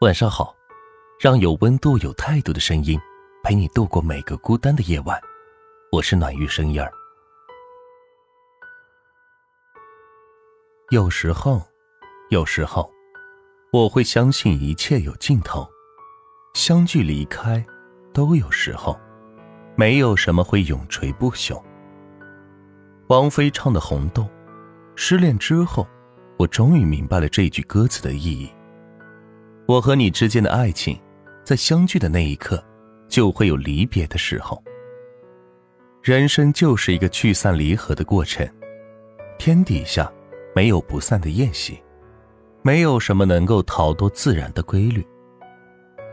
晚上好，让有温度、有态度的声音陪你度过每个孤单的夜晚。我是暖玉声音儿。有时候，有时候，我会相信一切有尽头，相聚离开都有时候，没有什么会永垂不朽。王菲唱的《红豆》，失恋之后，我终于明白了这句歌词的意义。我和你之间的爱情，在相聚的那一刻，就会有离别的时候。人生就是一个聚散离合的过程，天底下没有不散的宴席，没有什么能够逃脱自然的规律。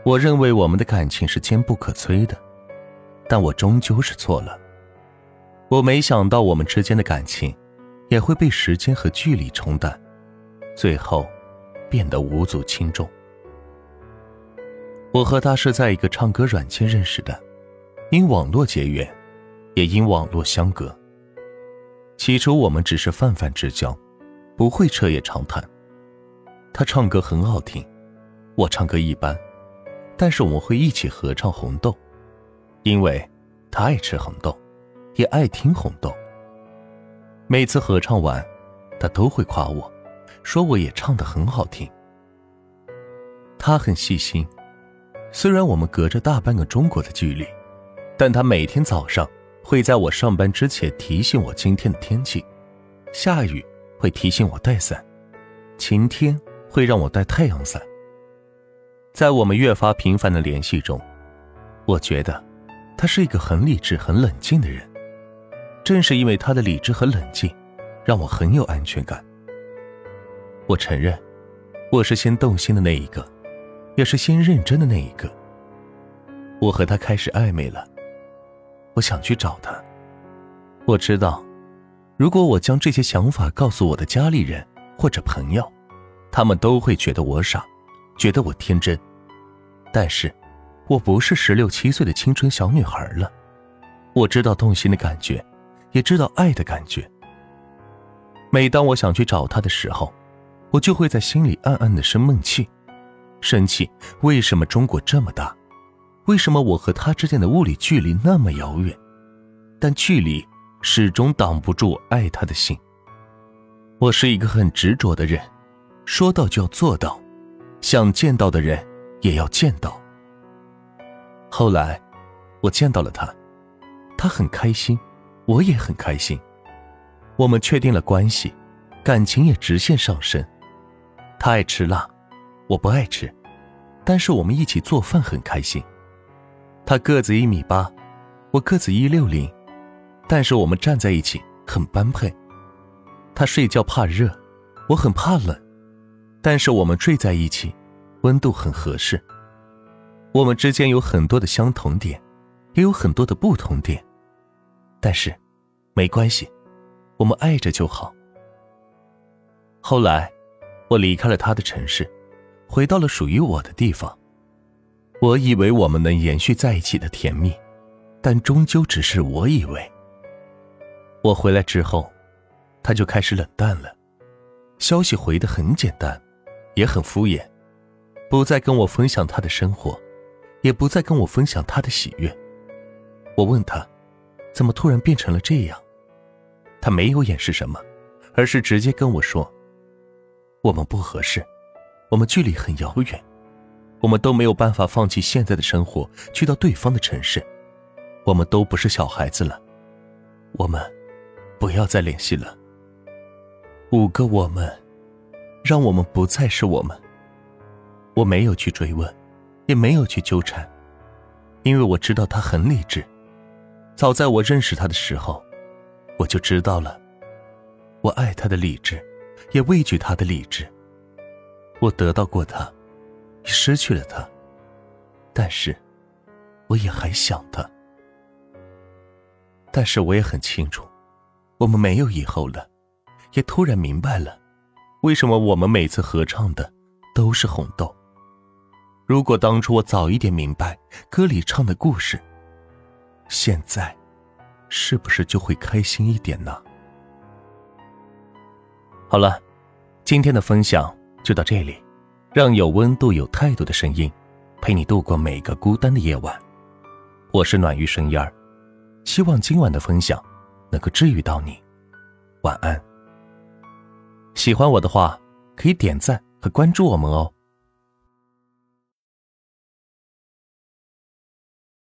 我认为我们的感情是坚不可摧的，但我终究是错了。我没想到我们之间的感情，也会被时间和距离冲淡，最后变得无足轻重。我和他是在一个唱歌软件认识的，因网络结缘，也因网络相隔。起初我们只是泛泛之交，不会彻夜长谈。他唱歌很好听，我唱歌一般，但是我们会一起合唱《红豆》，因为他爱吃红豆，也爱听红豆。每次合唱完，他都会夸我，说我也唱得很好听。他很细心。虽然我们隔着大半个中国的距离，但他每天早上会在我上班之前提醒我今天的天气，下雨会提醒我带伞，晴天会让我带太阳伞。在我们越发频繁的联系中，我觉得他是一个很理智、很冷静的人。正是因为他的理智和冷静，让我很有安全感。我承认，我是先动心的那一个。也是先认真的那一个。我和他开始暧昧了，我想去找他。我知道，如果我将这些想法告诉我的家里人或者朋友，他们都会觉得我傻，觉得我天真。但是，我不是十六七岁的青春小女孩了。我知道动心的感觉，也知道爱的感觉。每当我想去找他的时候，我就会在心里暗暗的生闷气。生气？为什么中国这么大？为什么我和他之间的物理距离那么遥远？但距离始终挡不住爱他的心。我是一个很执着的人，说到就要做到，想见到的人也要见到。后来，我见到了他，他很开心，我也很开心。我们确定了关系，感情也直线上升。他爱吃辣。我不爱吃，但是我们一起做饭很开心。他个子一米八，我个子一六零，但是我们站在一起很般配。他睡觉怕热，我很怕冷，但是我们睡在一起，温度很合适。我们之间有很多的相同点，也有很多的不同点，但是没关系，我们爱着就好。后来，我离开了他的城市。回到了属于我的地方，我以为我们能延续在一起的甜蜜，但终究只是我以为。我回来之后，他就开始冷淡了，消息回的很简单，也很敷衍，不再跟我分享他的生活，也不再跟我分享他的喜悦。我问他，怎么突然变成了这样？他没有掩饰什么，而是直接跟我说，我们不合适。我们距离很遥远，我们都没有办法放弃现在的生活，去到对方的城市。我们都不是小孩子了，我们不要再联系了。五个我们，让我们不再是我们。我没有去追问，也没有去纠缠，因为我知道他很理智。早在我认识他的时候，我就知道了。我爱他的理智，也畏惧他的理智。我得到过他，也失去了他，但是，我也还想他。但是我也很清楚，我们没有以后了，也突然明白了，为什么我们每次合唱的都是红豆。如果当初我早一点明白歌里唱的故事，现在，是不是就会开心一点呢？好了，今天的分享。就到这里，让有温度、有态度的声音陪你度过每个孤单的夜晚。我是暖玉生烟儿，希望今晚的分享能够治愈到你。晚安。喜欢我的话，可以点赞和关注我们哦。